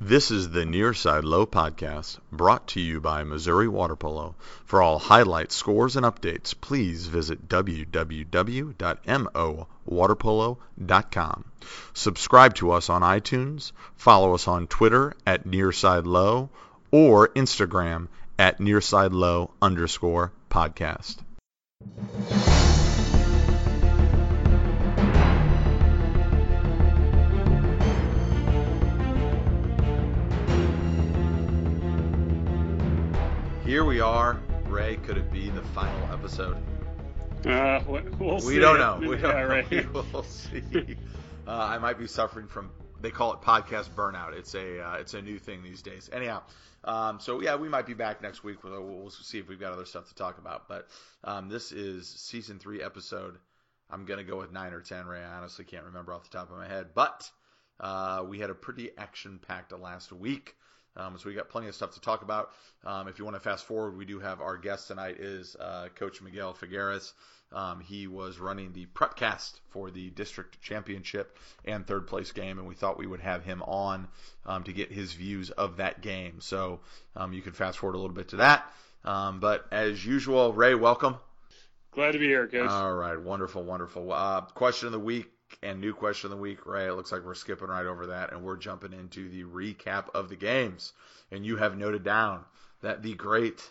This is the Nearside Low podcast brought to you by Missouri Water Polo. For all highlights, scores, and updates, please visit www.mowaterpolo.com. Subscribe to us on iTunes, follow us on Twitter at Nearside Low or Instagram at Nearside Low underscore podcast. Here we are. Ray, could it be the final episode? Uh, we- we'll see. We don't know. We don't Yeah, know. right. We will see. Uh, I might be suffering from. They call it podcast burnout. It's a uh, it's a new thing these days. Anyhow, um, so yeah, we might be back next week. We'll, we'll see if we've got other stuff to talk about. But um, this is season three episode. I'm gonna go with nine or ten. Ray, I honestly can't remember off the top of my head. But uh, we had a pretty action packed last week. Um, so we got plenty of stuff to talk about. Um, if you want to fast forward, we do have our guest tonight is uh, Coach Miguel Figueres. Um, he was running the prepcast for the district championship and third place game, and we thought we would have him on um, to get his views of that game. So um, you can fast forward a little bit to that. Um, but as usual, Ray, welcome. Glad to be here, Coach. All right, wonderful, wonderful. Uh, question of the week and new question of the week, Ray. It looks like we're skipping right over that, and we're jumping into the recap of the games. And you have noted down that the great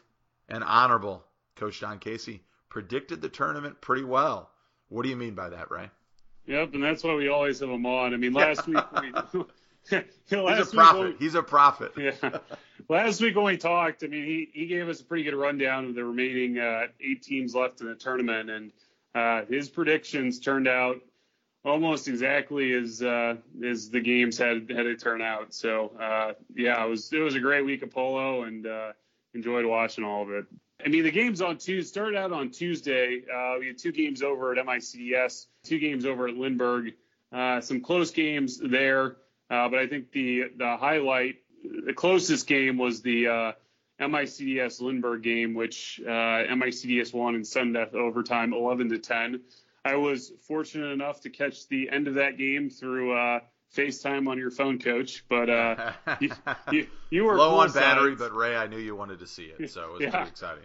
and honorable Coach Don Casey predicted the tournament pretty well. What do you mean by that, Ray? Yep, and that's why we always have him on. I mean, last week we. last He's a prophet. when- He's a prophet. yeah. Last week when we talked, I mean, he, he gave us a pretty good rundown of the remaining uh, eight teams left in the tournament, and uh, his predictions turned out almost exactly as uh, as the games had had it turn out. So uh, yeah, it was it was a great week of polo, and uh, enjoyed watching all of it. I mean, the games on Tuesday started out on Tuesday. Uh, we had two games over at MICDS, two games over at Lindbergh, uh, some close games there. Uh, but I think the the highlight, the closest game was the MICDS Lindbergh game, which MICDS won in sudden death overtime, 11 to 10. I was fortunate enough to catch the end of that game through uh, FaceTime on your phone, Coach. But uh, you, you, you were Low on battery, but Ray, I knew you wanted to see it, so it was Yeah. pretty exciting.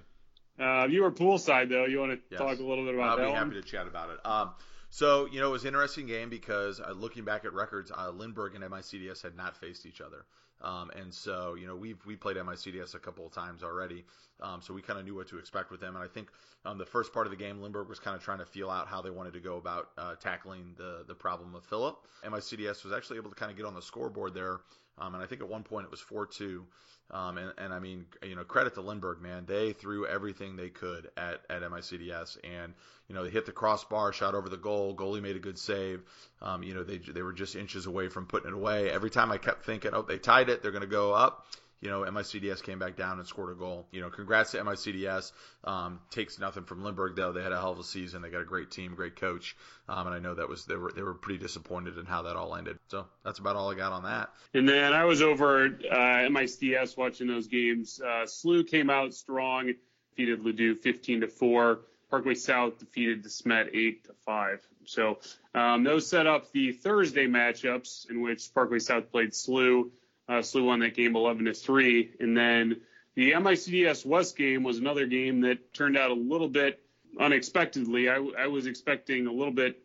Uh, you were poolside though. You want to Yes. talk a little bit about that? I'll be happy one? to chat about it. Um, so you know, it was an interesting game because uh, looking back at records, uh, Lindbergh and MICDS had not faced each other, um, and so you know we've we played MICDS a couple of times already, um, so we kind of knew what to expect with them. And I think um, the first part of the game, Lindbergh was kind of trying to feel out how they wanted to go about uh, tackling the the problem of Philip. MICDS was actually able to kind of get on the scoreboard there, um, and I think at one point it was four two. Um, and, and I mean, you know, credit to Lindbergh, man. They threw everything they could at, at MICDS, and you know, they hit the crossbar, shot over the goal. Goalie made a good save. Um, you know, they they were just inches away from putting it away. Every time I kept thinking, oh, they tied it, they're going to go up. You know, MICDS came back down and scored a goal. You know, congrats to MICDS. Um, takes nothing from Lindbergh though. They had a hell of a season. They got a great team, great coach, um, and I know that was they were they were pretty disappointed in how that all ended. So that's about all I got on that. And then I was over at uh, MICDS watching those games. Uh, SLU came out strong, defeated Ladue 15 to four. Parkway South defeated DeSmet 8 to five. So um, those set up the Thursday matchups in which Parkway South played SLU. Uh, SLU won that game 11 to three, and then the MICDS West game was another game that turned out a little bit unexpectedly. I, I was expecting a little bit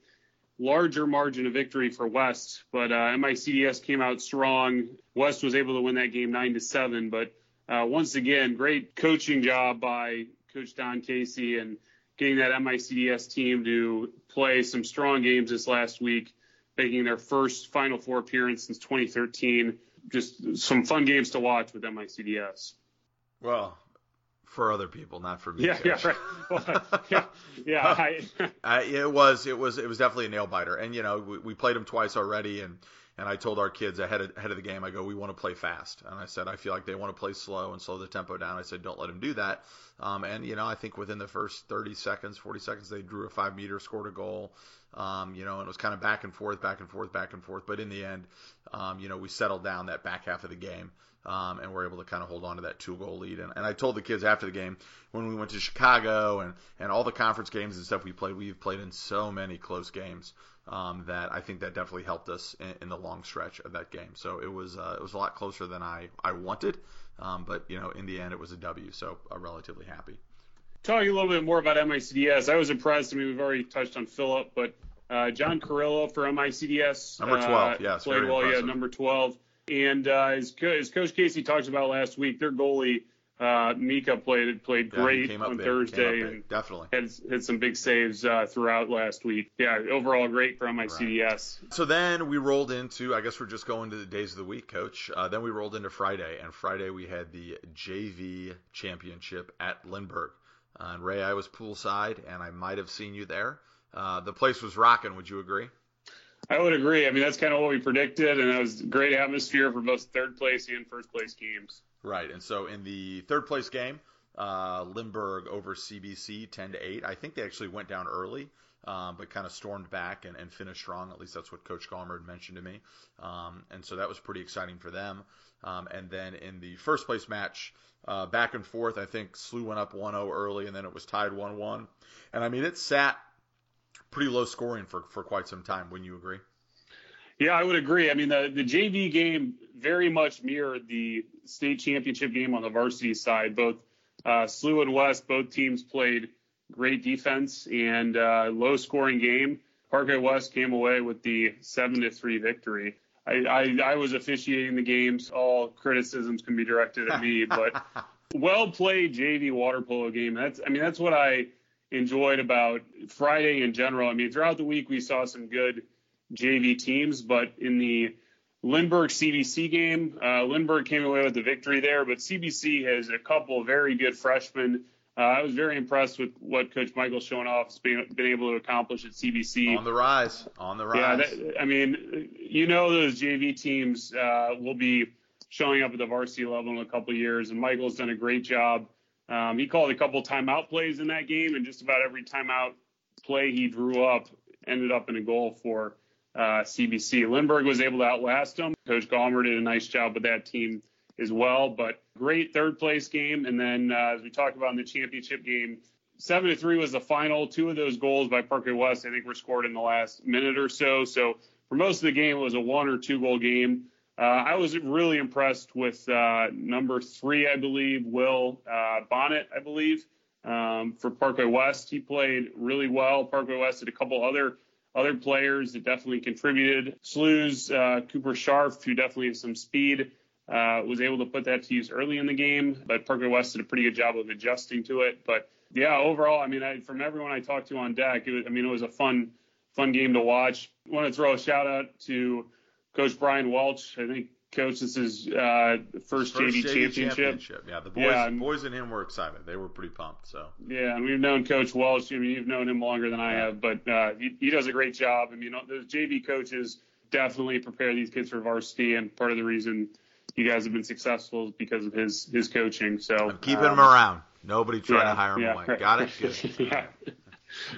larger margin of victory for West, but uh, MICDS came out strong. West was able to win that game nine to seven. But uh, once again, great coaching job by Coach Don Casey and getting that MICDS team to play some strong games this last week, making their first Final Four appearance since 2013. Just some fun games to watch with MICDS. Well, for other people, not for me. Yeah, yeah, right. Well, yeah, yeah. I, Uh, it was it was it was definitely a nail biter, and you know we, we played them twice already, and and I told our kids ahead of, ahead of the game, I go, we want to play fast, and I said I feel like they want to play slow and slow the tempo down. I said don't let them do that, um, and you know I think within the first 30 seconds, 40 seconds, they drew a five meter, scored a goal. Um, you know, and it was kind of back and forth, back and forth, back and forth. But in the end, um, you know, we settled down that back half of the game. Um, and we're able to kind of hold on to that two goal lead. And, and I told the kids after the game when we went to Chicago and, and all the conference games and stuff we played, we've played in so many close games um, that I think that definitely helped us in, in the long stretch of that game. So it was uh, it was a lot closer than I I wanted, um, but you know in the end it was a W. So I'm relatively happy. Talking a little bit more about MICDS, I was impressed. I mean, we've already touched on Philip, but uh, John Carrillo for MICDS. Number 12, uh, yes. Played well, impressive. yeah, number 12. And uh, as, as, Coach Casey talked about last week, their goalie uh, Mika played played great yeah, on big. Thursday and definitely had had some big saves uh, throughout last week. Yeah, overall great from MICDS. Right. So then we rolled into I guess we're just going to the days of the week, Coach. Uh, then we rolled into Friday, and Friday we had the JV championship at Lindbergh. Uh, and Ray, I was poolside, and I might have seen you there. Uh, the place was rocking. Would you agree? I would agree. I mean, that's kind of what we predicted, and it was a great atmosphere for both third place and first place games. Right. And so in the third place game, uh, Lindbergh over CBC 10 to 8. I think they actually went down early, um, but kind of stormed back and, and, finished strong. At least that's what Coach Gallmer had mentioned to me. Um, and so that was pretty exciting for them. Um, and then in the first place match, uh, back and forth, I think SLU went up 1 0 early, and then it was tied 1 1. And I mean, it sat pretty low scoring for, for quite some time. Wouldn't you agree? Yeah, I would agree. I mean, the, the JV game very much mirrored the state championship game on the varsity side. Both uh, SLU and West, both teams played great defense and uh, low scoring game. Parkway West came away with the seven to three victory. I, I, I was officiating the games. All criticisms can be directed at me, but well played JV water polo game. That's I mean that's what I enjoyed about Friday in general. I mean throughout the week we saw some good JV teams, but in the Lindbergh CBC game, uh, Lindbergh came away with the victory there, but CBC has a couple very good freshmen. Uh, I was very impressed with what Coach Michael Schoenoff has been, been able to accomplish at CBC. On the rise, on the rise. Yeah, that, I mean, you know those JV teams uh, will be showing up at the varsity level in a couple years, and Michael's done a great job. Um, he called a couple timeout plays in that game, and just about every timeout play he drew up ended up in a goal for uh, CBC. Lindbergh was able to outlast them. Coach Gallmer did a nice job with that team as well. But great third place game. And then uh, as we talked about in the championship game, seven to three was the final. Two of those goals by Parkway West, I think, were scored in the last minute or so. So for most of the game, it was a one or two goal game. Uh, I was really impressed with uh, number three, I believe, Will uh, Bonnet, I believe, um, for Parkway West. He played really well. Parkway West had a couple other other players that definitely contributed. SLU's uh, Cooper Sharf, who definitely has some speed, uh, was able to put that to use early in the game, but Parkway West did a pretty good job of adjusting to it. But yeah, overall, I mean, I, from everyone I talked to on deck, it was, I mean, it was a fun, fun game to watch. I want to throw a shout out to Coach Brian Welch. I think coach. This is uh, first, first JV, JV championship. championship. Yeah, the boys, yeah, boys and him were excited. They were pretty pumped. So yeah, and we've known Coach Welch. I mean, you've known him longer than I have, but uh, he, he does a great job. I mean, those JV coaches definitely prepare these kids for varsity, and part of the reason you guys have been successful is because of his his coaching. So I'm keeping um, him around. Nobody trying yeah, to hire him yeah, away. Right. Got it. Good. yeah.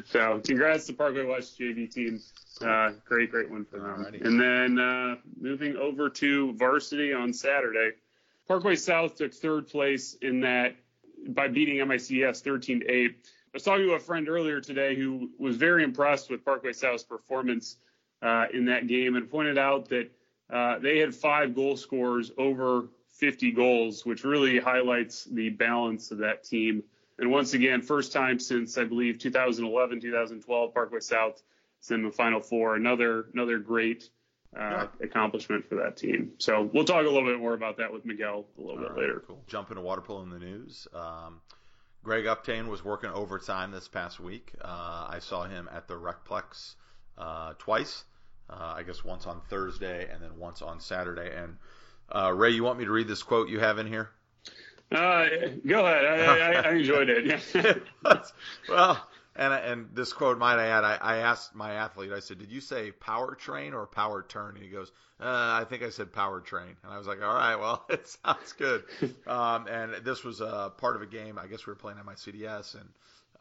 So congrats to Parkway West JV team. Uh, great, great one for them. Alrighty. And then uh, moving over to varsity on Saturday, Parkway South took third place in that by beating MICDS 13 to 8. I was talking to a friend earlier today who was very impressed with Parkway South's performance uh, in that game and pointed out that uh, they had five goal scorers over 50 goals, which really highlights the balance of that team. And once again, first time since I believe 2011, 2012, Parkway South in the Final Four. Another another great uh, yeah. accomplishment for that team. So we'll talk a little bit more about that with Miguel a little All bit right, later. Cool. Jumping to water polo in the news. Um, Greg Uptain was working overtime this past week. Uh, I saw him at the Recplex uh, twice. Uh, I guess once on Thursday and then once on Saturday. And uh, Ray, you want me to read this quote you have in here? Uh, go ahead. I, I, I enjoyed it. well, and and this quote might I add, I, I asked my athlete, I said, "Did you say power train or power turn?" And he goes, uh, "I think I said power train." And I was like, "All right, well, it sounds good." um, and this was a part of a game. I guess we were playing on MICDS, and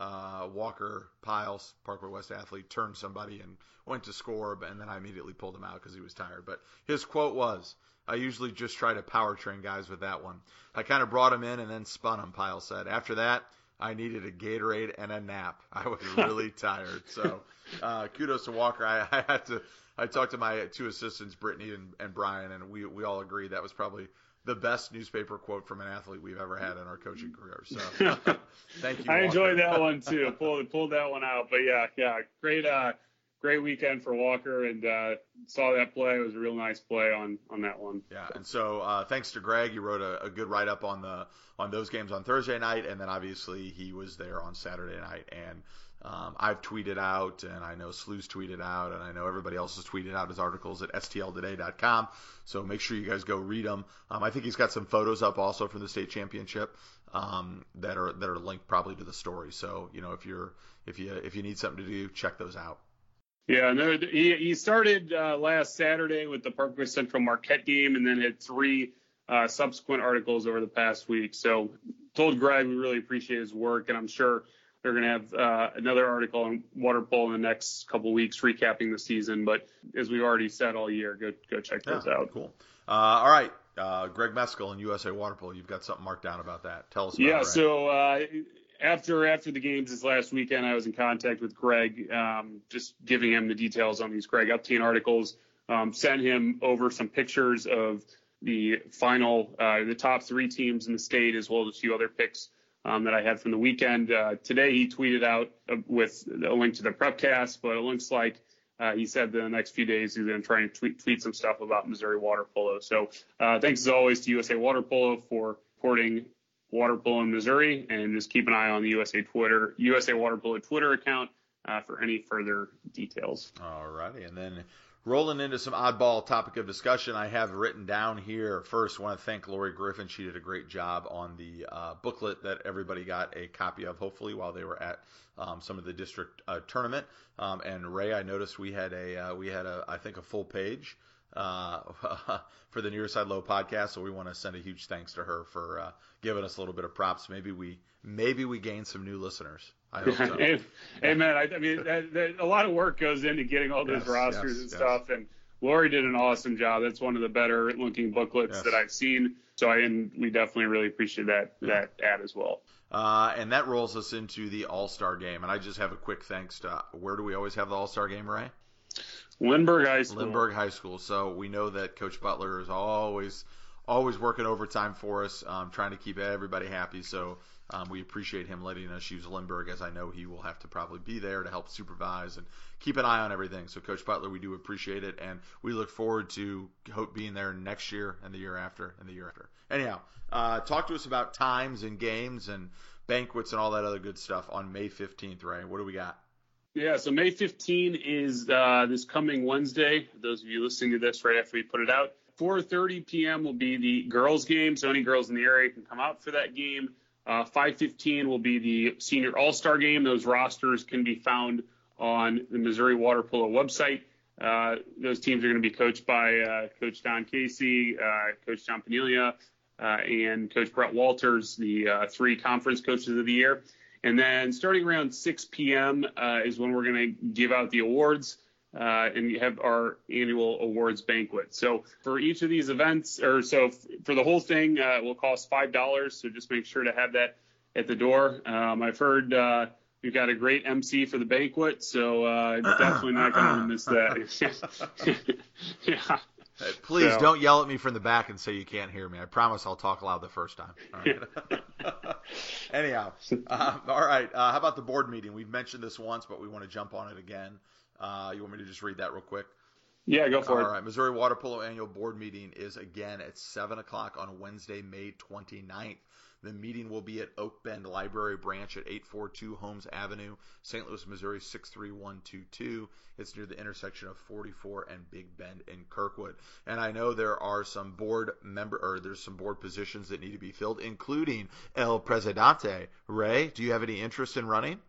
uh, Walker Piles, Parkway West athlete, turned somebody and went to score, and then I immediately pulled him out because he was tired. But his quote was, I usually just try to power train guys with that one. I kind of brought him in and then spun him, Pyle said. After that, I needed a Gatorade and a nap. I was really tired. So uh, kudos to Walker. I, I had to. I talked to my two assistants, Brittany and, and Brian, and we we all agreed that was probably the best newspaper quote from an athlete we've ever had in our coaching career. So thank you. I Walker. enjoyed that one too. pulled pulled that one out. But yeah, yeah, great uh great weekend for Walker and uh saw that play. It was a real nice play on on that one. Yeah, and so uh, thanks to Greg, he wrote a, a good write up on the on those games on Thursday night, and then obviously he was there on Saturday night. And um, I've tweeted out, and I know SLU's tweeted out, and I know everybody else has tweeted out his articles at stltoday.com. So make sure you guys go read them. Um, I think he's got some photos up also from the state championship um, that are that are linked probably to the story. So you know if you're if you if you need something to do, check those out. Yeah, no, he he started uh, last Saturday with the Parkway Central Marquette game, and then had three uh, subsequent articles over the past week. So told Greg we really appreciate his work, and I'm sure they're going to have uh, another article on water polo in the next couple weeks, recapping the season. But as we've already said all year, go go check those yeah, out. Cool. Uh, all right, uh, Greg Mescall and USA Water Polo. You've got something marked down about that. Tell us. About yeah. So uh, after after the games this last weekend, I was in contact with Greg, um, just giving him the details on these Greg Uptain articles. Um, sent him over some pictures of the final, uh, the top three teams in the state, as well as a few other picks um, that I had from the weekend. Uh, today he tweeted out uh, with a link to the prepcast, but it looks like uh, he said the next few days he's going to try and tweet, tweet some stuff about Missouri water polo. So uh, thanks as always to USA Water Polo for reporting water polo in Missouri, and just keep an eye on the USA Twitter, USA Water Polo Twitter account uh, for any further details. All righty, and then rolling into some oddball topic of discussion, I have written down here. First, want to thank Lori Griffin. She did a great job on the uh, booklet that everybody got a copy of, hopefully, while they were at um, some of the district uh, tournament. Um, and Ray, I noticed we had a uh, we had a I think a full page uh, for the Near Side Low podcast. So we want to send a huge thanks to her for uh, giving us a little bit of props. Maybe we maybe we gain some new listeners. I hope so. hey, hey, man, I, I mean, that, that, a lot of work goes into getting all those Yes, rosters yes, and yes. stuff, and Lori did an awesome job. That's one of the better looking booklets Yes. that I've seen. So I and we definitely really appreciate that that ad as well. Uh, and that rolls us into the All Star game. And I just have a quick thanks to where do we always have the All Star game, Ray? Lindbergh High School. Lindbergh High School. So we know that Coach Butler is always always working overtime for us, um, trying to keep everybody happy. So um, we appreciate him letting us use Lindbergh, as I know he will have to probably be there to help supervise and keep an eye on everything. So Coach Butler, we do appreciate it, and we look forward to hope being there next year and the year after and the year after. Anyhow, uh, talk to us about times and games and banquets and all that other good stuff on May 15th, Ray. What do we got? Yeah, so May 15 is uh, this coming Wednesday. Those of you listening to this right after we put it out, 4:30 p.m. will be the girls' game. So any girls in the area can come out for that game. Uh, 5:15 will be the senior all-star game. Those rosters can be found on the Missouri Water Polo website. Uh, those teams are going to be coached by uh, Coach Don Casey, uh, Coach John Panelia, uh, and Coach Brett Walters, the uh, three conference coaches of the year. And then starting around 6 p.m. Uh, is when we're going to give out the awards uh, and you have our annual awards banquet. So for each of these events, or so f- for the whole thing, uh, it will cost five dollars. So just make sure to have that at the door. Um, I've heard uh, we've got a great MC for the banquet, so uh, definitely not going to miss that. yeah. Uh, Please So- don't yell at me from the back and say you can't hear me. I promise I'll talk loud the first time. All right. Anyhow, um, all right. Uh, how about the board meeting? We've mentioned this once, but we want to jump on it again. Uh, you want me to just read that real quick? Yeah, go for All it. All right. Missouri Water Polo Annual Board Meeting is again at 7 o'clock on Wednesday, May 29th. The meeting will be at Oak Bend Library Branch at 842 Holmes Avenue, St. Louis, Missouri 63122. It's near the intersection of 44 and Big Bend in Kirkwood. And I know there are some board member or there's some board positions that need to be filled, including El Presidente. Ray, do you have any interest in running?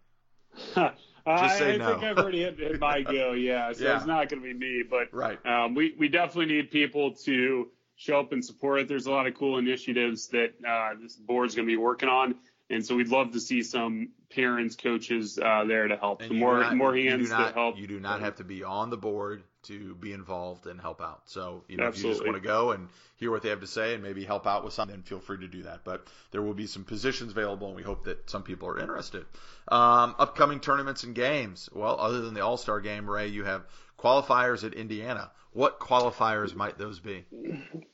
I, say I no. think I've already hit, hit my go. Yeah, so Yeah. it's not going to be me, but Right. um, we we definitely need people to show up and support it. There's a lot of cool initiatives that uh, this board's going to be working on. And so we'd love to see some parents, coaches uh, there to help. And you more not- more hands not- to help. You do not have to be on the board to be involved and help out. So, you know, if you just want to go and hear what they have to say and maybe help out with something, then feel free to do that. But there will be some positions available, and we hope that some people are interested. Um, upcoming tournaments and games. Well, other than the All Star game, Ray, you have qualifiers at Indiana. What qualifiers might those be?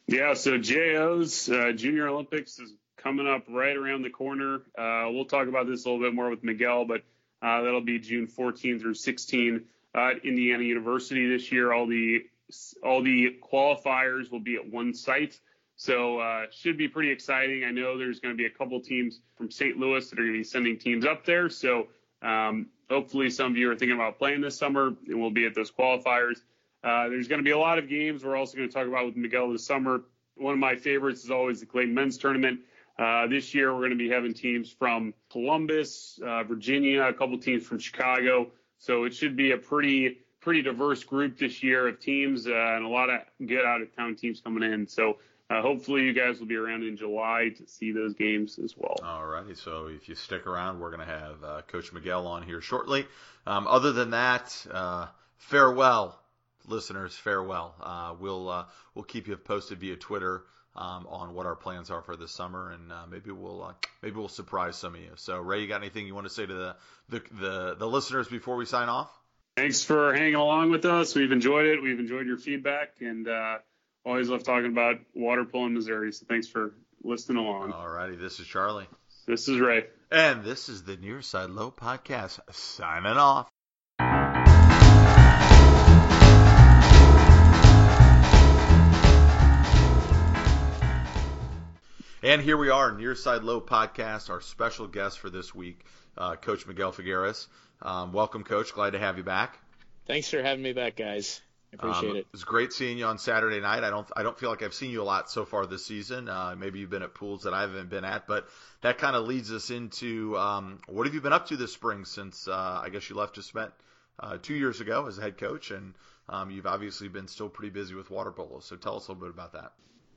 Yeah, so JO's uh, Junior Olympics is coming up right around the corner. Uh, we'll talk about this a little bit more with Miguel, but uh, that'll be June 14 through 16 at Indiana University this year. All the all the qualifiers will be at one site, so uh, should be pretty exciting. I know there's going to be a couple teams from St. Louis that are going to be sending teams up there, so um, hopefully some of you are thinking about playing this summer and we'll be at those qualifiers. Uh, there's going to be a lot of games. We're also going to talk about with Miguel this summer. One of my favorites is always the Clayton men's tournament. Uh, this year, we're going to be having teams from Columbus, uh, Virginia, a couple teams from Chicago. So it should be a pretty pretty diverse group this year of teams uh, and a lot of good out of town teams coming in. So uh, hopefully, you guys will be around in July to see those games as well. All righty. So if you stick around, we're going to have uh, Coach Miguel on here shortly. Um, other than that, uh, farewell, listeners. Farewell. Uh, we'll uh, we'll keep you posted via Twitter um, on what our plans are for this summer, and uh, maybe we'll uh, maybe we'll surprise some of you. So Ray, you got anything you want to say to the the the, the listeners before we sign off? Thanks for hanging along with us. We've enjoyed it. We've enjoyed your feedback and uh, always love talking about water polo in Missouri. So thanks for listening along. All righty. This is Charlie, This is Ray. and this is the Nearside Low podcast. Signing off. And here we are, Near Side Low podcast. Our special guest for this week, uh, Coach Miguel Figueres. Um, welcome, Coach. Glad to have you back. Thanks for having me back, guys. Appreciate Um, it. was great seeing you on Saturday night. I don't I don't feel like I've seen you a lot so far this season. Uh, maybe you've been at pools that I haven't been at, but that kind of leads us into um, what have you been up to this spring since uh, I guess you left DeSmet uh, two years ago as a head coach, and um, you've obviously been still pretty busy with water polo. So tell us a little bit about that.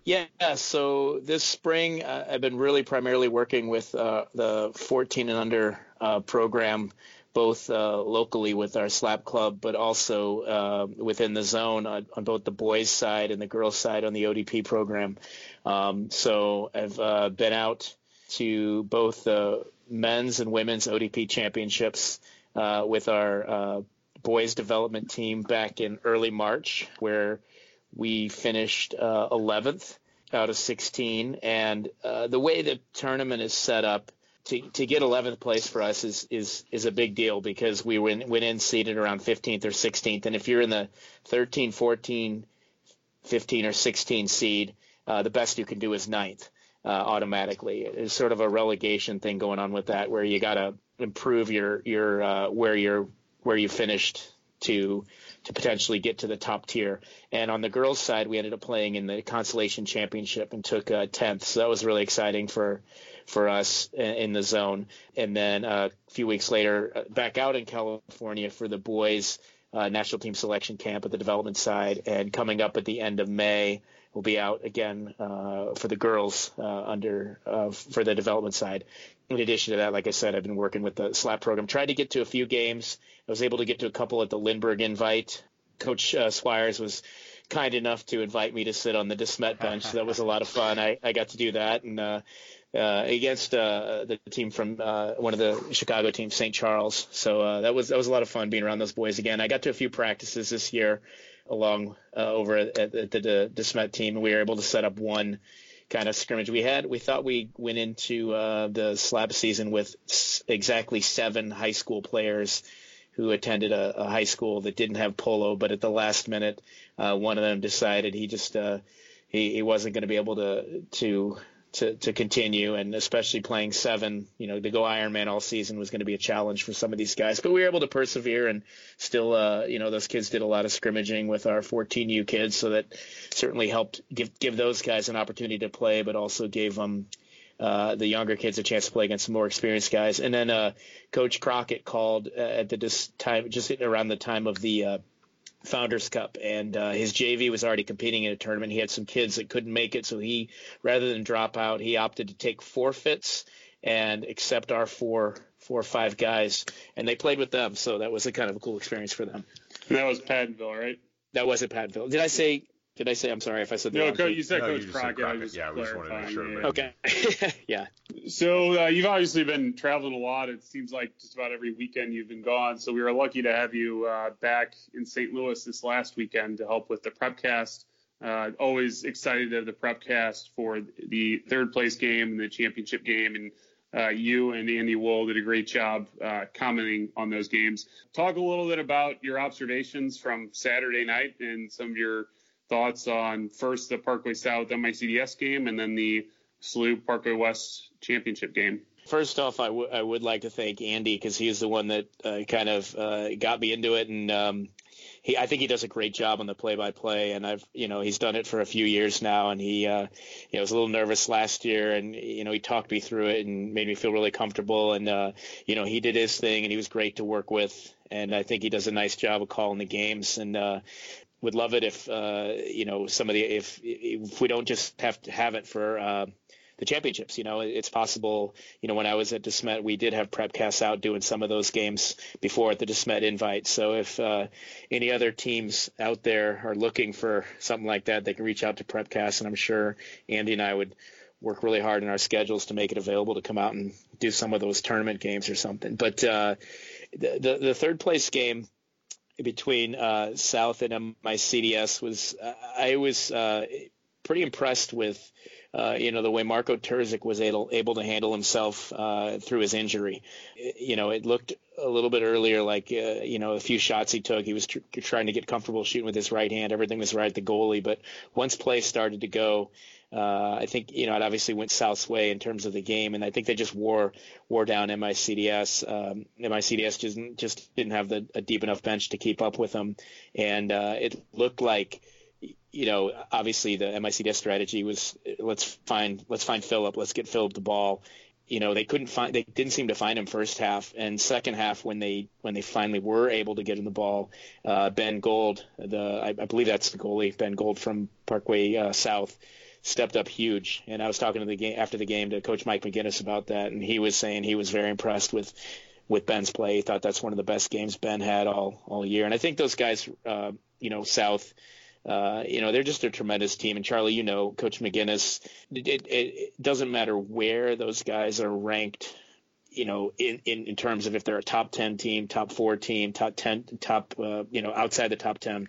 Yeah, so this spring uh, I've been really primarily working with uh, the 14 and under uh, program, both uh, locally with our slap club, but also uh, within the zone on, on both the boys' side and the girls' side on the ODP program. Um, so I've uh, been out to both the men's and women's ODP championships with our boys development team back in early March, where we finished uh, 11th out of 16. And uh, the way the tournament is set up, to, to get 11th place for us is is is a big deal because we went, went in seeded around 15th or 16th. And if you're in the 13, 14, 15 or 16 seed, uh, the best you can do is ninth uh, automatically. There's sort of a relegation thing going on with that, where you got to improve your your uh, where you're where you finished to to potentially get to the top tier. And on the girls' side, we ended up playing in the consolation championship and took uh, 10th. So that was really exciting for for us in, the zone. And then uh, a few weeks later, uh, back out in California for the boys. Uh, national team selection camp at the development side, and coming up at the end of May, we'll be out again uh, for the girls uh, under uh, for the development side. In addition to that, like I said, I've been working with the SLAP program. Tried to get to a few games. I was able to get to a couple at the Lindbergh invite. Coach uh, Squires was kind enough to invite me to sit on the Desmet bench. That was a lot of fun. I, I got to do that and uh, uh, against uh, the team from uh, one of the Chicago teams, St. Charles. So uh, that was that was a lot of fun being around those boys again. I got to a few practices this year along uh, over at, at the, Desmet team, we were able to set up one kind of scrimmage. We had we thought we went into uh, the SLAP season with s- exactly seven high school players who attended a, a high school that didn't have polo, but at the last minute, uh, one of them decided he just uh, he, he wasn't going to be able to to to to continue, and especially playing seven, you know, to go Ironman all season was going to be a challenge for some of these guys. But we were able to persevere, and still, uh, you know, those kids did a lot of scrimmaging with our 14U kids, so that certainly helped give give those guys an opportunity to play, but also gave them uh, the younger kids a chance to play against some more experienced guys. And then uh, Coach Crockett called uh, at the dis- time, just around the time of the uh, Founders Cup, and uh, his JV was already competing in a tournament. He had some kids that couldn't make it, so he, rather than drop out, he opted to take forfeits and accept our four four or five guys, and they played with them, so that was a kind of a cool experience for them. And that was Pattonville, right? That was at Pattonville. Did I say did I say? I'm sorry if I said that. no. Co- you said no, Coach you Crockett. Crockett. yeah, we just wanted to make sure. Yeah. Okay. yeah. So uh, you've obviously been traveling a lot. It seems like just about every weekend you've been gone. So we were lucky to have you uh, back in St. Louis this last weekend to help with the Prepcast. Uh, always excited to have the Prepcast for the third place game and the championship game. And uh, you and Andy Wool did a great job uh, commenting on those games. Talk a little bit about your observations from Saturday night and some of your thoughts on first the Parkway South MICDS game and then the SLU Parkway West championship game. First off, I, w- I would like to thank Andy because he's the one that uh, kind of uh, got me into it, and um, he I think he does a great job on the play-by-play, and I've you know he's done it for a few years now, and he uh, you know was a little nervous last year, and you know he talked me through it and made me feel really comfortable, and uh, you know he did his thing, and he was great to work with, and I think he does a nice job of calling the games, and uh, would love it if uh, you know some of the if if we don't just have to have it for uh, the championships. You know, it's possible. You know, when I was at DeSmet, we did have prepcasts out doing some of those games before the DeSmet invite. So if uh, any other teams out there are looking for something like that, they can reach out to prepcast, and I'm sure Andy and I would work really hard in our schedules to make it available to come out and do some of those tournament games or something. But uh, the, the the third place game between uh, South and MICDS was uh, I was uh, pretty impressed with uh, you know the way Marco Terzic was able able to handle himself uh, through his injury. You know, it looked a little bit earlier like uh, you know a few shots he took, he was tr- trying to get comfortable shooting with his right hand. Everything was right at the goalie, but once play started to go. Uh, I think you know it obviously went South's way in terms of the game, and I think they just wore wore down MICDS. Um, MICDS just just didn't have the, a deep enough bench to keep up with them, and uh, it looked like you know, obviously the MICDS strategy was let's find let's find Philip, let's get Philip the ball. You know, they couldn't find they didn't seem to find him first half and second half when they when they finally were able to get him the ball. Uh, ben Gold, the I, I believe that's the goalie, Ben Gold from Parkway uh, South, stepped up huge. And I was talking to the game after the game to Coach Mike McGinnis about that, and he was saying he was very impressed with with Ben's play. He thought that's one of the best games Ben had all all year. And I think those guys, uh, you know, South uh, you know, they're just a tremendous team. And Charlie, you know, Coach McGinnis, it, it, it doesn't matter where those guys are ranked, you know, in, in, in terms of if they're a top 10 team, top four team, top 10, top, uh, you know, outside the top 10,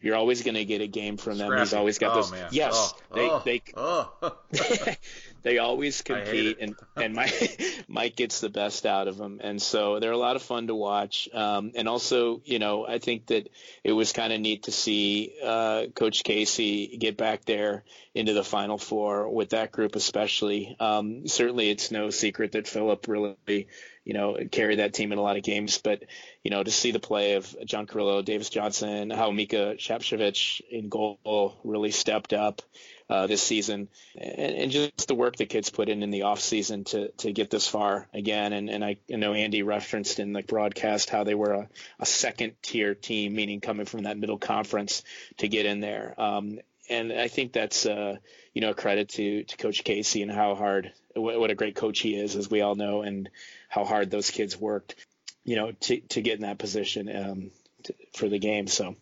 you're always going to get a game from them. Scrappy. He's always got oh, those. Man. Yes, oh, they, oh, they, oh. they always compete, and and Mike Mike gets the best out of them, and so they're a lot of fun to watch. Um, and also, you know, I think that it was kind of neat to see uh, Coach Casey get back there into the Final Four with that group, especially. Um, certainly, it's no secret that Philip really, you know, carried that team in a lot of games, but you know, to see the play of John Carrillo, Davis Johnson, how Mika Shapchevich in goal really stepped up uh, this season, and, and, just the work the kids put in in the off season to to get this far again. And, and I, I know Andy referenced in the broadcast how they were a, a second tier team, meaning coming from that middle conference to get in there. Um, and I think that's uh, you know a credit to to Coach Casey and how hard what, a great coach he is, as we all know, and how hard those kids worked, you know, to to get in that position um, to, for the game. So.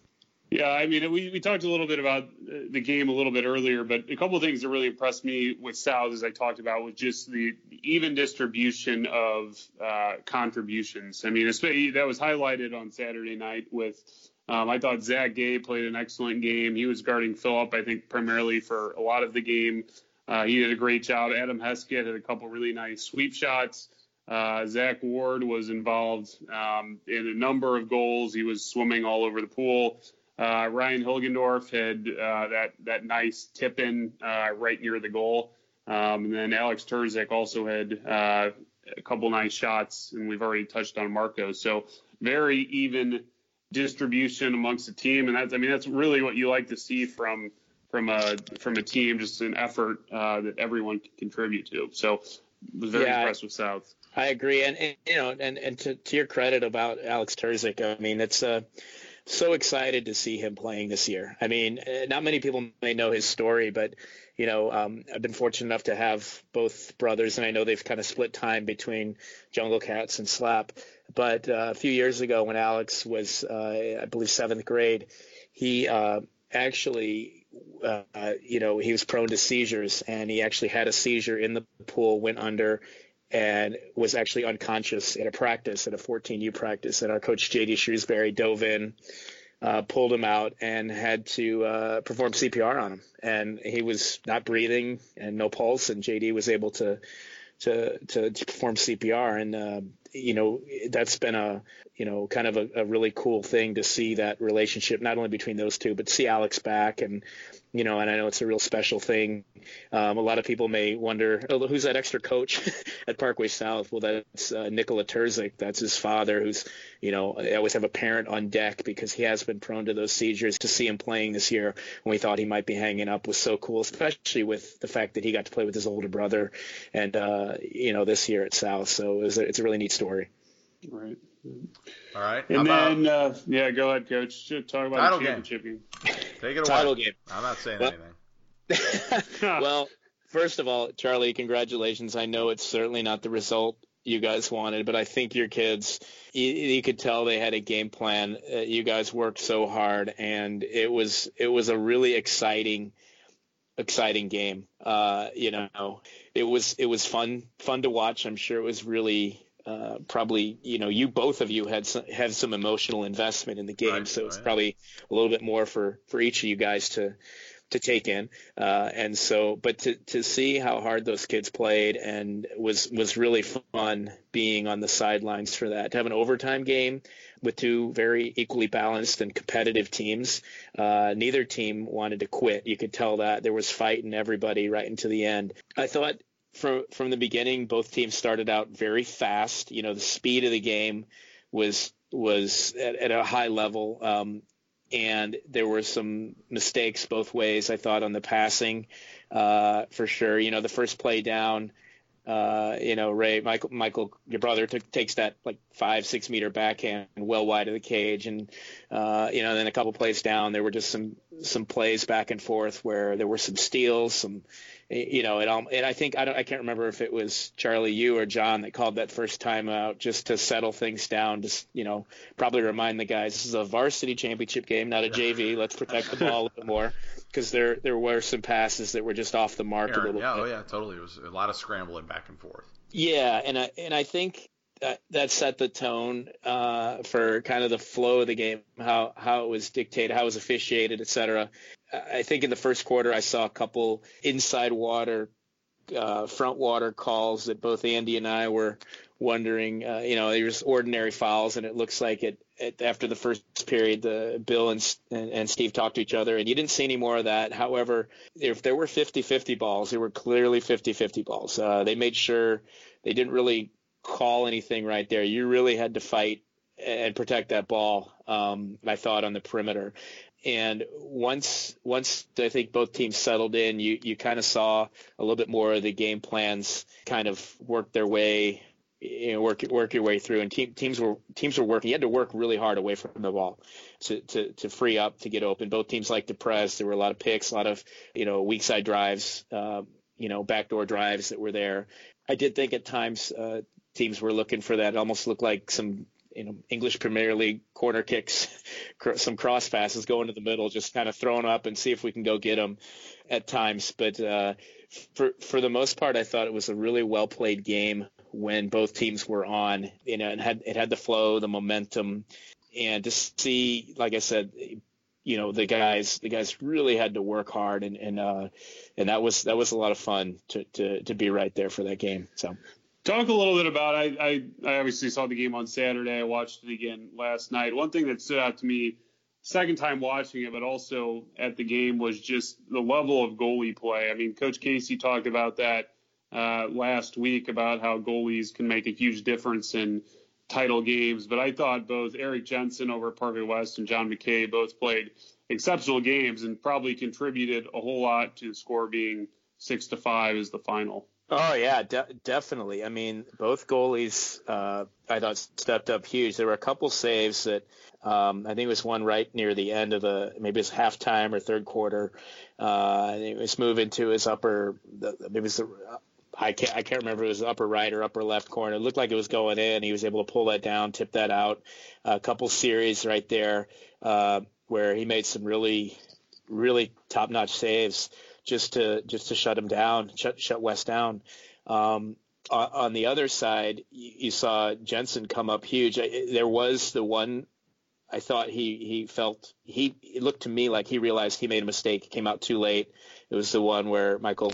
Yeah, I mean, we, we talked a little bit about uh, the game a little bit earlier, but a couple of things that really impressed me with South, as I talked about, was just the even distribution of uh, contributions. I mean, that was highlighted on Saturday night with. Um, I thought Zach Gay played an excellent game. He was guarding Philip, I think, primarily for a lot of the game. Uh, he did a great job. Adam Heskett had a couple really nice sweep shots. Uh, Zach Ward was involved um, in a number of goals. He was swimming all over the pool. Uh, Ryan Hilgendorf had uh, that that nice tip in uh, right near the goal, um, and then Alex Terzic also had uh, a couple nice shots, and we've already touched on Marco. So very even distribution amongst the team, and that's I mean that's really what you like to see from from a from a team, just an effort uh, that everyone can contribute to. So was very yeah, impressed with South. I agree, and, and you know, and and to, to your credit about Alex Terzic, I mean it's a so excited to see him playing this year. I mean, uh, not many people may know his story, but you know, um, I've been fortunate enough to have both brothers, and I know they've kind of split time between Jungle Cats and Slap. But uh, a few years ago, when Alex was, uh, I believe, seventh grade, he uh, actually, uh, you know, he was prone to seizures, and he actually had a seizure in the pool, went under, and was actually unconscious at a practice, at a 14U practice. And our coach, JD Shrewsbury, dove in uh, pulled him out and had to uh, perform CPR on him. And he was not breathing and no pulse. And JD was able to to to, to perform CPR. And uh, you know that's been a you know kind of a, a, really cool thing to see that relationship not only between those two, but see Alex back and you know, and I know it's a real special thing. Um, a lot of people may wonder, oh, who's that extra coach at Parkway South? Well, that's uh, Nikola Terzic. That's his father, who's, you know, I always have a parent on deck because he has been prone to those seizures. To see him playing this year when we thought he might be hanging up was so cool, especially with the fact that he got to play with his older brother and, uh, you know, this year at South. So it a, it's a really neat story. Right. All right. And then, uh, yeah, go ahead, coach. Talk about title the championship game. game. Take it title away. game. I'm not saying well, anything. well, first of all, Charlie, congratulations. I know it's certainly not the result you guys wanted, but I think your kids, you, you could tell they had a game plan. Uh, you guys worked so hard, and it was it was a really exciting exciting game. Uh, you know, it was it was fun fun to watch. I'm sure it was really uh, probably you know you both of you had some, have some emotional investment in the game, right, so right. it's probably a little bit more for for each of you guys to to take in. Uh, and so, but to to see how hard those kids played and was was really fun being on the sidelines for that. To have an overtime game with two very equally balanced and competitive teams. Uh, neither team wanted to quit. You could tell that there was fight in everybody right into the end. I thought from from the beginning, both teams started out very fast. You know, the speed of the game was was at, at a high level, um, and there were some mistakes both ways. I thought on the passing, uh, for sure. You know, the first play down. Uh, you know, Ray, Michael, Michael, your brother took, takes that like five, six meter backhand well wide of the cage, and uh, you know, then a couple plays down, there were just some some plays back and forth where there were some steals, some you know, it all, and I think I don't, I can't remember if it was Charlie, you or John that called that first time out just to settle things down, just you know, probably remind the guys this is a varsity championship game, not a JV. Let's protect the ball a little more because there there were some passes that were just off the mark Aaron, a little yeah, bit. Oh yeah, totally. It was a lot of scrambling back and forth. Yeah, and I and I think that, that set the tone uh, for kind of the flow of the game, how how it was dictated, how it was officiated, et cetera. I think in the first quarter I saw a couple inside water, uh, front water calls that both Andy and I were wondering. Uh, you know, there was ordinary fouls, and it looks like it, it after the first period, the Bill and, and, and Steve talked to each other, and you didn't see any more of that. However, if there were 50-50 balls, there were clearly 50-50 balls. Uh, they made sure they didn't really call anything right there. You really had to fight and protect that ball. Um, I thought on the perimeter, and once once I think both teams settled in, you you kind of saw a little bit more of the game plans kind of work their way, you know, work work your way through. And team, teams were teams were working. You had to work really hard away from the ball to to to free up to get open. Both teams liked to press. There were a lot of picks, a lot of you know weak side drives, uh, you know backdoor drives that were there. I did think at times uh, teams were looking for that. It almost looked like some you know English Premier League corner kicks, some cross passes going to the middle, just kind of throwing up and see if we can go get them at times. But uh, for for the most part, I thought it was a really well played game when both teams were on. You know, it had it had the flow, the momentum, and to see, like I said. You know the guys. The guys really had to work hard, and and uh, and that was that was a lot of fun to, to to be right there for that game. So Talk a little bit about. I, I, I obviously saw the game on Saturday. I watched it again last night. One thing that stood out to me, second time watching it, but also at the game, was just the level of goalie play. I mean, Coach Casey talked about that uh, last week about how goalies can make a huge difference in title games. But I thought both Eric Jensen over at West and John McKay both played exceptional games and probably contributed a whole lot to the score being six to five as the final. Oh yeah, de- definitely. I mean, both goalies uh, I thought stepped up huge. There were a couple saves that um, I think it was one right near the end of the maybe it's halftime or third quarter. Uh, and it was moving to his upper. Maybe it was the I can't I can't remember if it was upper right or upper left corner. It looked like it was going in. He was able to pull that down, tip that out. A couple series right there uh, where he made some really really top notch saves just to just to shut him down, shut shut West down. Um, on the other side, you saw Jensen come up huge. There was the one I thought he he felt he it looked to me like he realized he made a mistake. Came out too late. It was the one where Michael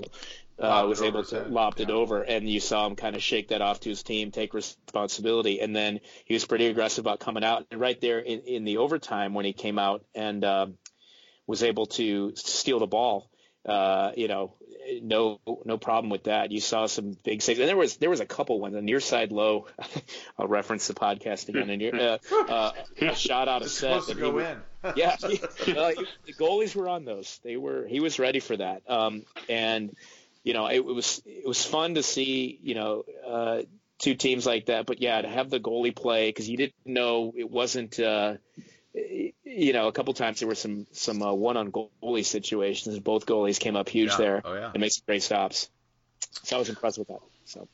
uh, was able to lob it over, and you saw him kind of shake that off to his team, take responsibility, and then he was pretty aggressive about coming out. And right there in, in the overtime when he came out and uh, was able to steal the ball, uh, you know, no no problem with that. You saw some big saves, and there was there was a couple ones. A near side low, I'll reference the podcast again. And uh, uh, a shot out of set. Supposed to go he, in. yeah, the goalies were on those. They were. He was ready for that. Um, and you know, it, it, was it was fun to see. You know. Uh, two teams like that, but yeah, to have the goalie play because you didn't know it wasn't uh, you know, a couple times there were some some uh, one on goalie situations. Both goalies came up huge yeah. there oh, yeah. and made some great stops. So I was impressed with that. So.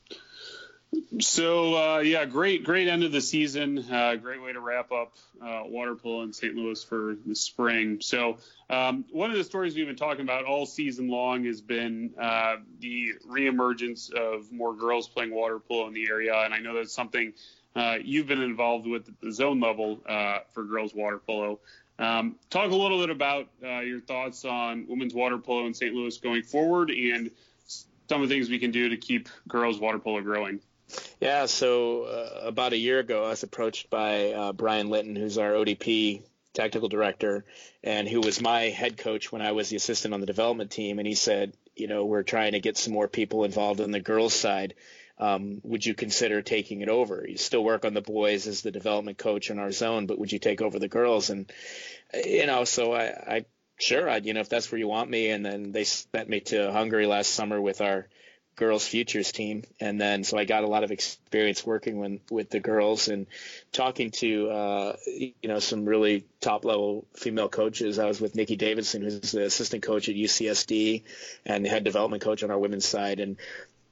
So uh, yeah, great, great end of the season. Uh, great way to wrap up uh, water polo in St. Louis for the spring. So um, one of the stories we've been talking about all season long has been uh, the reemergence of more girls playing water polo in the area, and I know that's something uh, you've been involved with at the zone level uh, for girls water polo. Um, talk a little bit about uh, your thoughts on women's water polo in St. Louis going forward and some of the things we can do to keep girls water polo growing. Yeah, so uh, about a year ago, I was approached by uh, Brian Litton, who's our ODP technical director, and who was my head coach when I was the assistant on the development team. And he said, you know, we're trying to get some more people involved on the girls' side um, would you consider taking it over? You still work on the boys as the development coach in our zone, but would you take over the girls? And you know, so I, I sure, I'd, you know, if that's where you want me. And then they sent me to Hungary last summer with our girls futures team and then so i got a lot of experience working with, with the girls and talking to uh, you know some really top level female coaches i was with nikki davidson who's the assistant coach at ucsd and the head development coach on our women's side and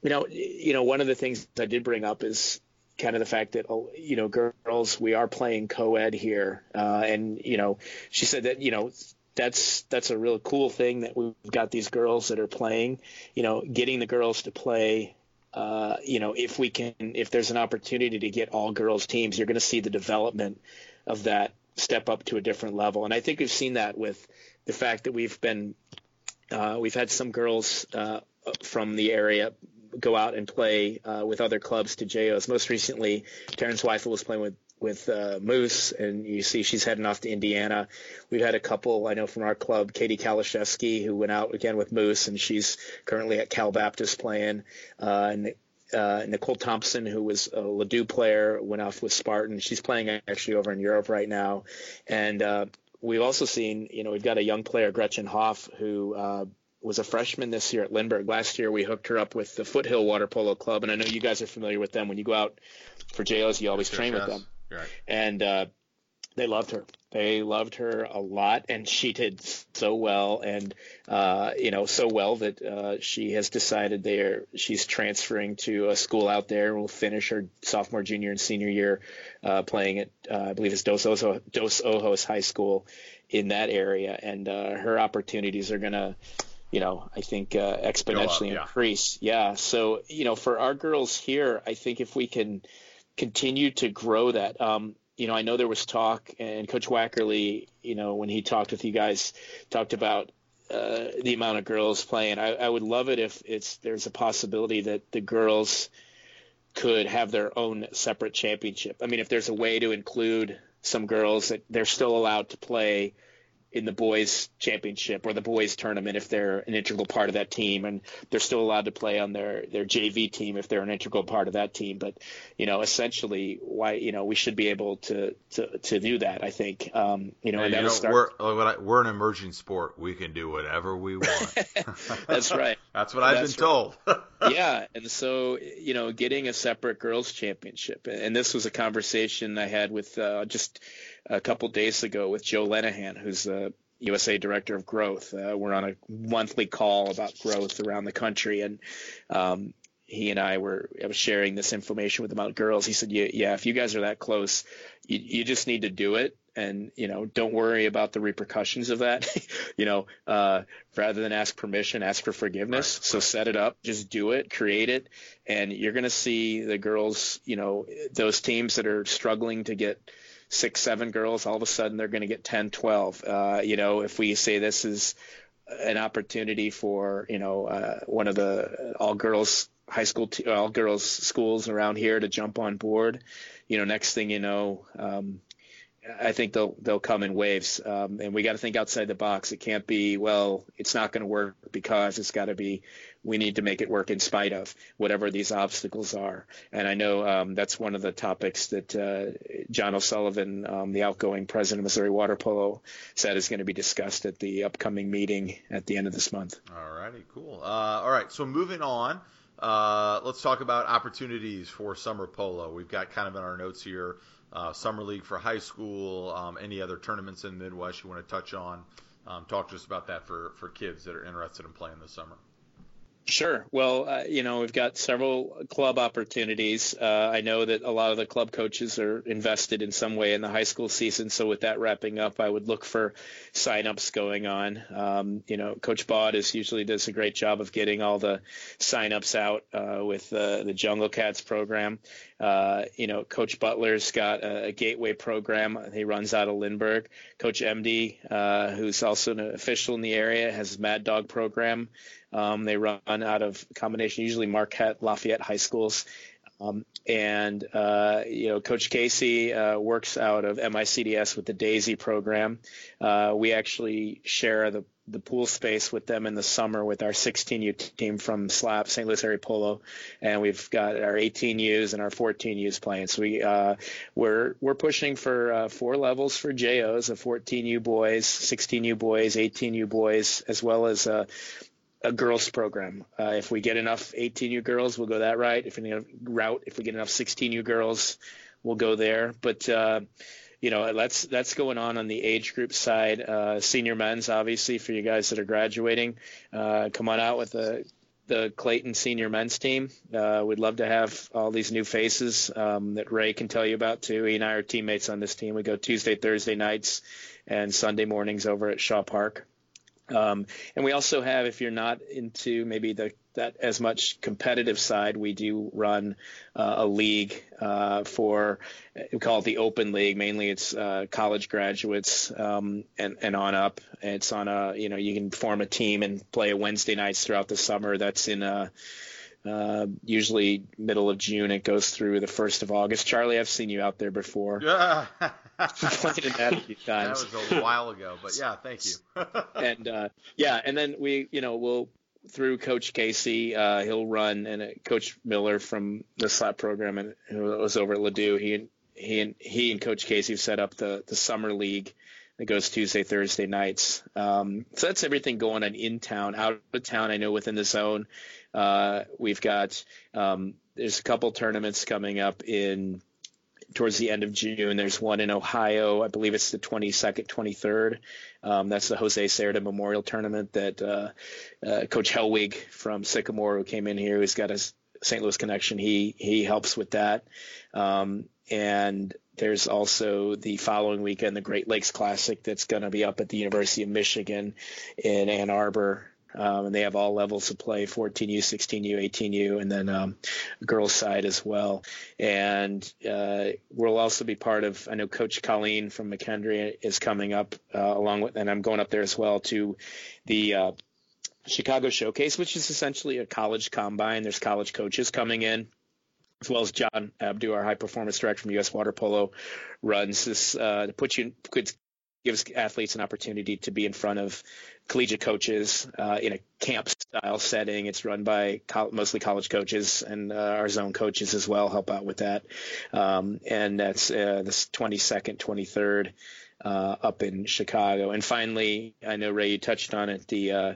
you know, you know, one of the things I did bring up is kind of the fact that you know, girls, we are playing co-ed here, uh, and you know, she said that you know that's that's a real cool thing that we've got these girls that are playing. You know, getting the girls to play. Uh, you know, if we can, if there's an opportunity to get all girls teams, you're going to see the development of that step up to a different level. And I think we've seen that with the fact that we've been, uh, we've had some girls uh, from the area go out and play uh, with other clubs to JOs. Most recently, Terrence Weifel was playing with with uh, Moose, and you see she's heading off to Indiana. We've had a couple I know from our club, Katie Kalashevsky, who went out again with Moose, and she's currently at Cal Baptist playing. Uh, and uh, Nicole Thompson, who was a Ladue player, went off with Spartan. She's playing actually over in Europe right now. And uh, we've also seen, you know, we've got a young player, Gretchen Hoff, who uh, was a freshman this year at Lindbergh. Last year we hooked her up with the Foothill Water Polo Club, and I know you guys are familiar with them. When you go out for JOs, you always train with them. Right. And uh, they loved her. They loved her a lot, and she did so well, and uh, you know, so well that uh, she has decided there she's transferring to a school out there and will finish her sophomore, junior, and senior year uh, playing at uh, I believe it's Dos, Oso, Dos Ojos High School in that area, and uh, her opportunities are going to you know, I think uh, exponentially up, yeah. increase. Yeah. So, you know, for our girls here, I think if we can continue to grow that, um, you know, I know there was talk, and Coach Wackerly, you know, when he talked with you guys, talked about uh, the amount of girls playing. I, I would love it if it's there's a possibility that the girls could have their own separate championship. I mean, if there's a way to include some girls that they're still allowed to play in the boys championship or the boys tournament if they're an integral part of that team and they're still allowed to play on their their JV team if they're an integral part of that team. But you know essentially why you know we should be able to to, to do that I think. Um, you know, and, and you know we're we're an emerging sport. We can do whatever we want. That's right. That's what I've that's been told. Yeah and so you know getting a separate girls championship and this was a conversation I had with uh, just a couple days ago with Joe Lenahan, who's the USA Director of Growth. Uh, we're on a monthly call about growth around the country, and um, he and I were I was sharing this information with about girls. He said, "Yeah, yeah, if you guys are that close, you, you just need to do it." And you know, don't worry about the repercussions of that. you know, uh, rather than ask permission, ask for forgiveness. Right. So set it up, just do it, create it, and you're going to see the girls. You know, those teams that are struggling to get six, seven girls, all of a sudden they're going to get 10, 12. Uh, you know, if we say this is an opportunity for, you know, uh, one of the all girls high school, t- all girls schools around here to jump on board, you know, next thing you know, um, I think they'll they'll come in waves, um, and we got to think outside the box. It can't be well. It's not going to work because it's got to be. We need to make it work in spite of whatever these obstacles are. And I know um, that's one of the topics that uh, John O'Sullivan, um, the outgoing president of Missouri Water Polo, said is going to be discussed at the upcoming meeting at the end of this month. All righty, cool. Uh, all right, so moving on. Uh, let's talk about opportunities for summer polo. We've got kind of in our notes here uh, summer league for high school, um, any other tournaments in the Midwest you want to touch on. Um, talk to us about that for, for kids that are interested in playing this summer. Sure. Well, uh, you know, we've got several club opportunities. Uh, I know that a lot of the club coaches are invested in some way in the high school season. So with that wrapping up, I would look for signups going on. Um, you know, Coach Baud is usually does a great job of getting all the signups out uh, with the Jungle Cats program. Uh, you know, Coach Butler's got a, a, gateway program. He runs out of Lindbergh. Coach MD, uh, who's also an official in the area, has Mad Dog program. Um, they run out of combination, usually Marquette, Lafayette high schools. Um, and uh, you know, Coach Casey uh, works out of MICDS with the Daisy program. Uh, we actually share the the pool space with them in the summer with our 16U team from SLAP, St. Louis Area Polo, and we've got our 18Us and our 14Us playing. So we uh, we're we're pushing for uh, four levels for JOs: of 14U boys, 16U boys, 18U boys, as well as uh, a girls program. Uh, if we get enough 18U girls, we'll go that right. If we get route, if we get enough 16U girls, we'll go there. But uh, you know, that's that's going on on the age group side. Uh, senior men's, obviously, for you guys that are graduating, uh, come on out with the the Clayton senior men's team. Uh, we'd love to have all these new faces um, that Ray can tell you about too. He and I are teammates on this team. We go Tuesday, Thursday nights, and Sunday mornings over at Shaw Park. Um, and we also have, if you're not into maybe the that as much competitive side, we do run uh, a league uh, for we call it the Open League. Mainly, it's uh, college graduates um, and and on up. It's on a you know you can form a team and play Wednesday nights throughout the summer. That's in a uh, usually middle of June. It goes through the first of August. Charlie, I've seen you out there before. Yeah. played in that a few times. That was a while ago, but yeah, thank you. and uh, yeah, and then we, you know, we'll through Coach Casey, uh, he'll run, and uh, Coach Miller from the SLAP program, and who was over at Ladue, he he and he and Coach Casey have set up the the summer league that goes Tuesday, Thursday nights. Um, so that's everything going on in town, out of town. I know within the zone, uh, we've got um, there's a couple tournaments coming up in towards the end of June. There's one in Ohio. I believe it's the 22nd, 23rd. Um, that's the Jose Cerda Memorial Tournament that uh, uh, Coach Helwig from Sycamore, who came in here, who's got a St. Louis connection, he he helps with that. Um, and there's also the following weekend, the Great Lakes Classic, that's going to be up at the University of Michigan in Ann Arbor um, and they have all levels of play 14U, 16U, 18U, and then um, girls side as well. And uh, we'll also be part of. I know Coach Colleen from McKendree is coming up uh, along with, and I'm going up there as well to the. Uh, Chicago Showcase, which is essentially a college combine. There's college coaches coming in as well as John Abdou, our high performance director from U.S. Water Polo, runs this uh, to put you puts gives athletes an opportunity to be in front of collegiate coaches uh, in a camp style setting. It's run by co- mostly college coaches and uh, our zone coaches as well help out with that. Um, and that's uh, this 22nd, 23rd. Uh, up in Chicago, and finally, I know Ray, you touched on it, the uh,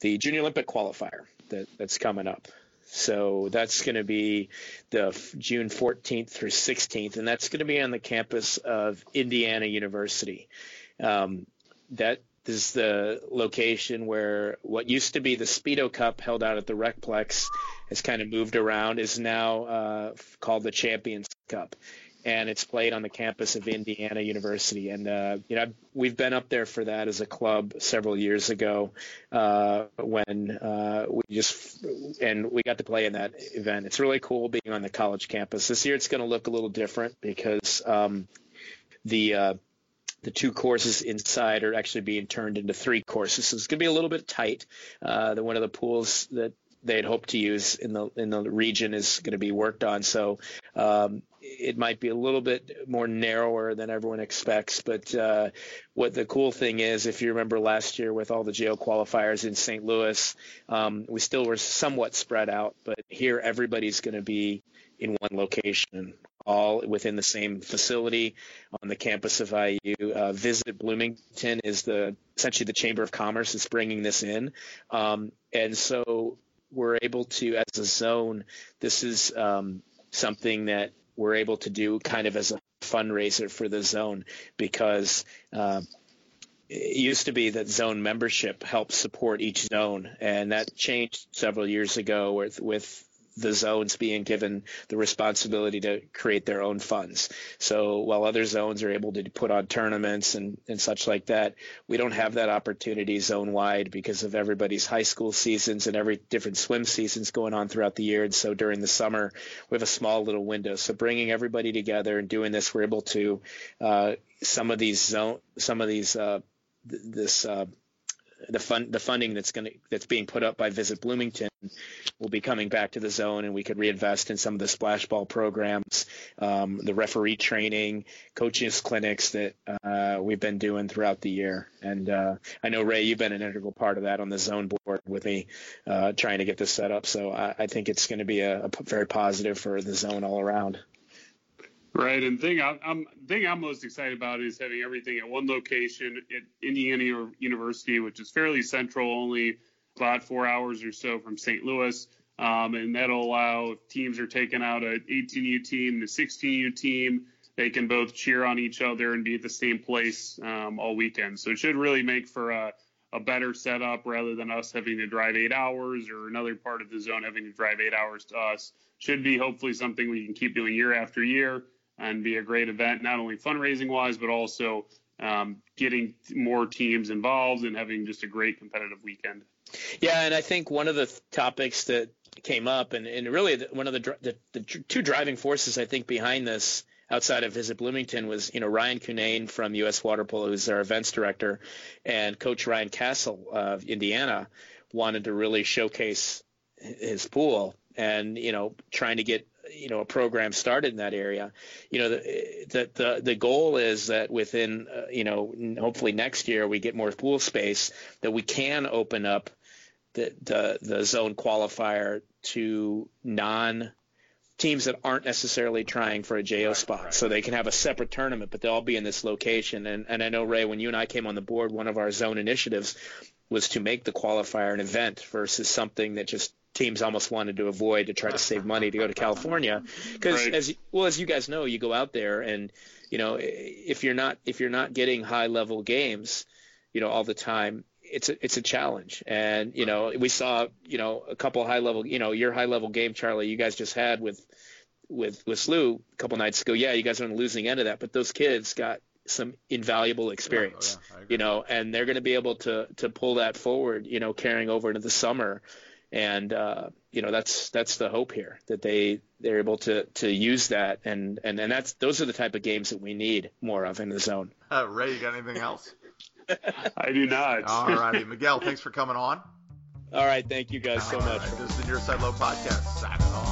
the Junior Olympic qualifier that, that's coming up. So that's going to be the June 14th through 16th, and that's going to be on the campus of Indiana University. Um, that is the location where what used to be the Speedo Cup held out at the Recplex has kind of moved around, is now uh, called the Champions Cup and it's played on the campus of Indiana University. And uh, you know, we've been up there for that as a club several years ago uh, when uh, we just and we got to play in that event. It's really cool being on the college campus. This year, it's going to look a little different because um, the uh, the two courses inside are actually being turned into three courses. So it's going to be a little bit tight. Uh, the one of the pools that they had hoped to use in the in the region is going to be worked on. So um, it might be a little bit more narrower than everyone expects. But uh, what the cool thing is, if you remember last year with all the JO qualifiers in St. Louis, um, we still were somewhat spread out. But here, everybody's going to be in one location, all within the same facility on the campus of IU. Uh, Visit Bloomington is the essentially the Chamber of Commerce is bringing this in, um, and so we're able to, as a zone, this is um, something that we're able to do kind of as a fundraiser for the zone because uh, it used to be that zone membership helped support each zone, and that changed several years ago with with the zones being given the responsibility to create their own funds. So while other zones are able to put on tournaments and, and such like that, we don't have that opportunity zone wide because of everybody's high school seasons and every different swim seasons going on throughout the year. And so during the summer, we have a small little window. So bringing everybody together and doing this, we're able to uh, some of these zone, some of these uh, th- this uh, the fund the funding that's going that's being put up by Visit Bloomington will be coming back to the zone, and we could reinvest in some of the splash ball programs, um, the referee training, coaches clinics that uh, we've been doing throughout the year. And uh, I know Ray, you've been an integral part of that on the zone board with me, uh, trying to get this set up. So I, I think it's going to be a, a very positive for the zone all around. Right, and thing I'm, I'm thing I'm most excited about is having everything at one location at Indiana University, which is fairly central, only about four hours or so from St. Louis, um, and that'll allow if teams are taking out a 18U team, the 16U team, they can both cheer on each other and be at the same place um, all weekend. So it should really make for a, a better setup rather than us having to drive eight hours or another part of the zone having to drive eight hours to us. Should be hopefully something we can keep doing year after year and be a great event, not only fundraising wise, but also um, getting more teams involved and having just a great competitive weekend. Yeah, and I think one of the topics that came up, and, and really one of the, the, the two driving forces I think behind this outside of Visit Bloomington was, you know, Ryan Cunane from U.S. Water Polo, who's our events director, and Coach Ryan Castle of Indiana wanted to really showcase his pool and, you know, trying to get you know a program started in that area you know the the the, the goal is that within uh, you know hopefully next year we get more pool space that we can open up the the, the zone qualifier to non teams that aren't necessarily trying for a JO right, spot. Right. So they can have a separate tournament, but they'll all be in this location. And, and I know, Ray, when you and I came on the board, one of our zone initiatives was to make the qualifier an event versus something that just teams almost wanted to avoid to try to save money to go to California. Because right. as well as you guys know you go out there and you know if you're not if you're not getting high level games you know all the time it's a, it's a challenge. And you know we saw you know a couple high level you know your high level game Charlie you guys just had with with with SLU a couple nights ago. Yeah you guys are on the losing end of that but those kids got some invaluable experience oh, yeah, you know and they're going to be able to to pull that forward you know carrying over into the summer and uh, you know that's that's the hope here that they they're able to to use that and and and that's those are the type of games that we need more of in the zone. Uh, Ray, you got anything else? I do not. All righty, Miguel, thanks for coming on. All right, thank you guys so much. This is the Near Side Low podcast. Signing off.